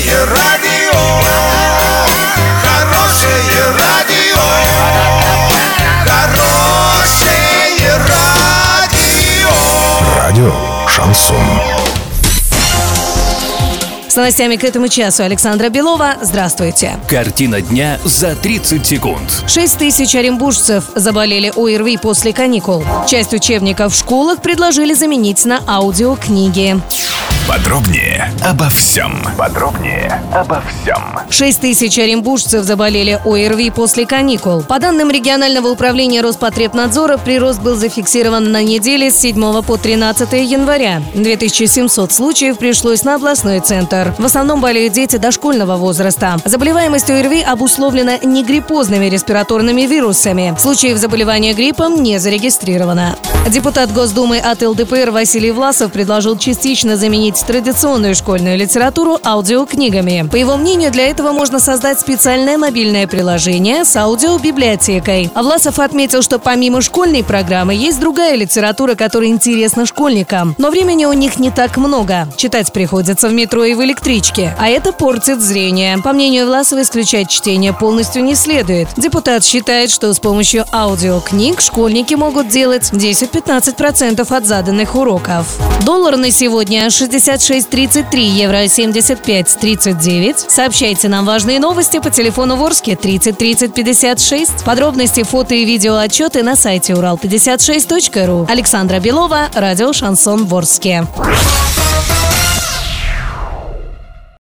Хорошее радио, хорошее радио, хорошее радио. Радио Шансон. С новостями к этому часу Александра Белова. Здравствуйте. Картина дня за 30 секунд. 6 тысяч оренбуржцев заболели ОРВИ после каникул. Часть учебников в школах предложили заменить на аудиокниги. Подробнее обо всем. Подробнее обо всем. 6 тысяч оренбуржцев заболели ОРВИ после каникул. По данным регионального управления Роспотребнадзора, прирост был зафиксирован на неделе с 7 по 13 января. 2700 случаев пришлось на областной центр. В основном болеют дети дошкольного возраста. Заболеваемость ОРВИ обусловлена негриппозными респираторными вирусами. Случаев заболевания гриппом не зарегистрировано. Депутат Госдумы от ЛДПР Василий Власов предложил частично заменить традиционную школьную литературу аудиокнигами. По его мнению, для этого можно создать специальное мобильное приложение с аудиобиблиотекой. А Власов отметил, что помимо школьной программы есть другая литература, которая интересна школьникам. Но времени у них не так много. Читать приходится в метро и в электричке. А это портит зрение. По мнению Власова, исключать чтение полностью не следует. Депутат считает, что с помощью аудиокниг школьники могут делать 10-15% от заданных уроков. Доллар на сегодня 66.33, евро 75.39. Сообщайте нам важные новости по телефону Ворске 30 30 56. Подробности, фото и видео отчеты на сайте урал56.ру. Александра Белова, радио «Шансон Ворске».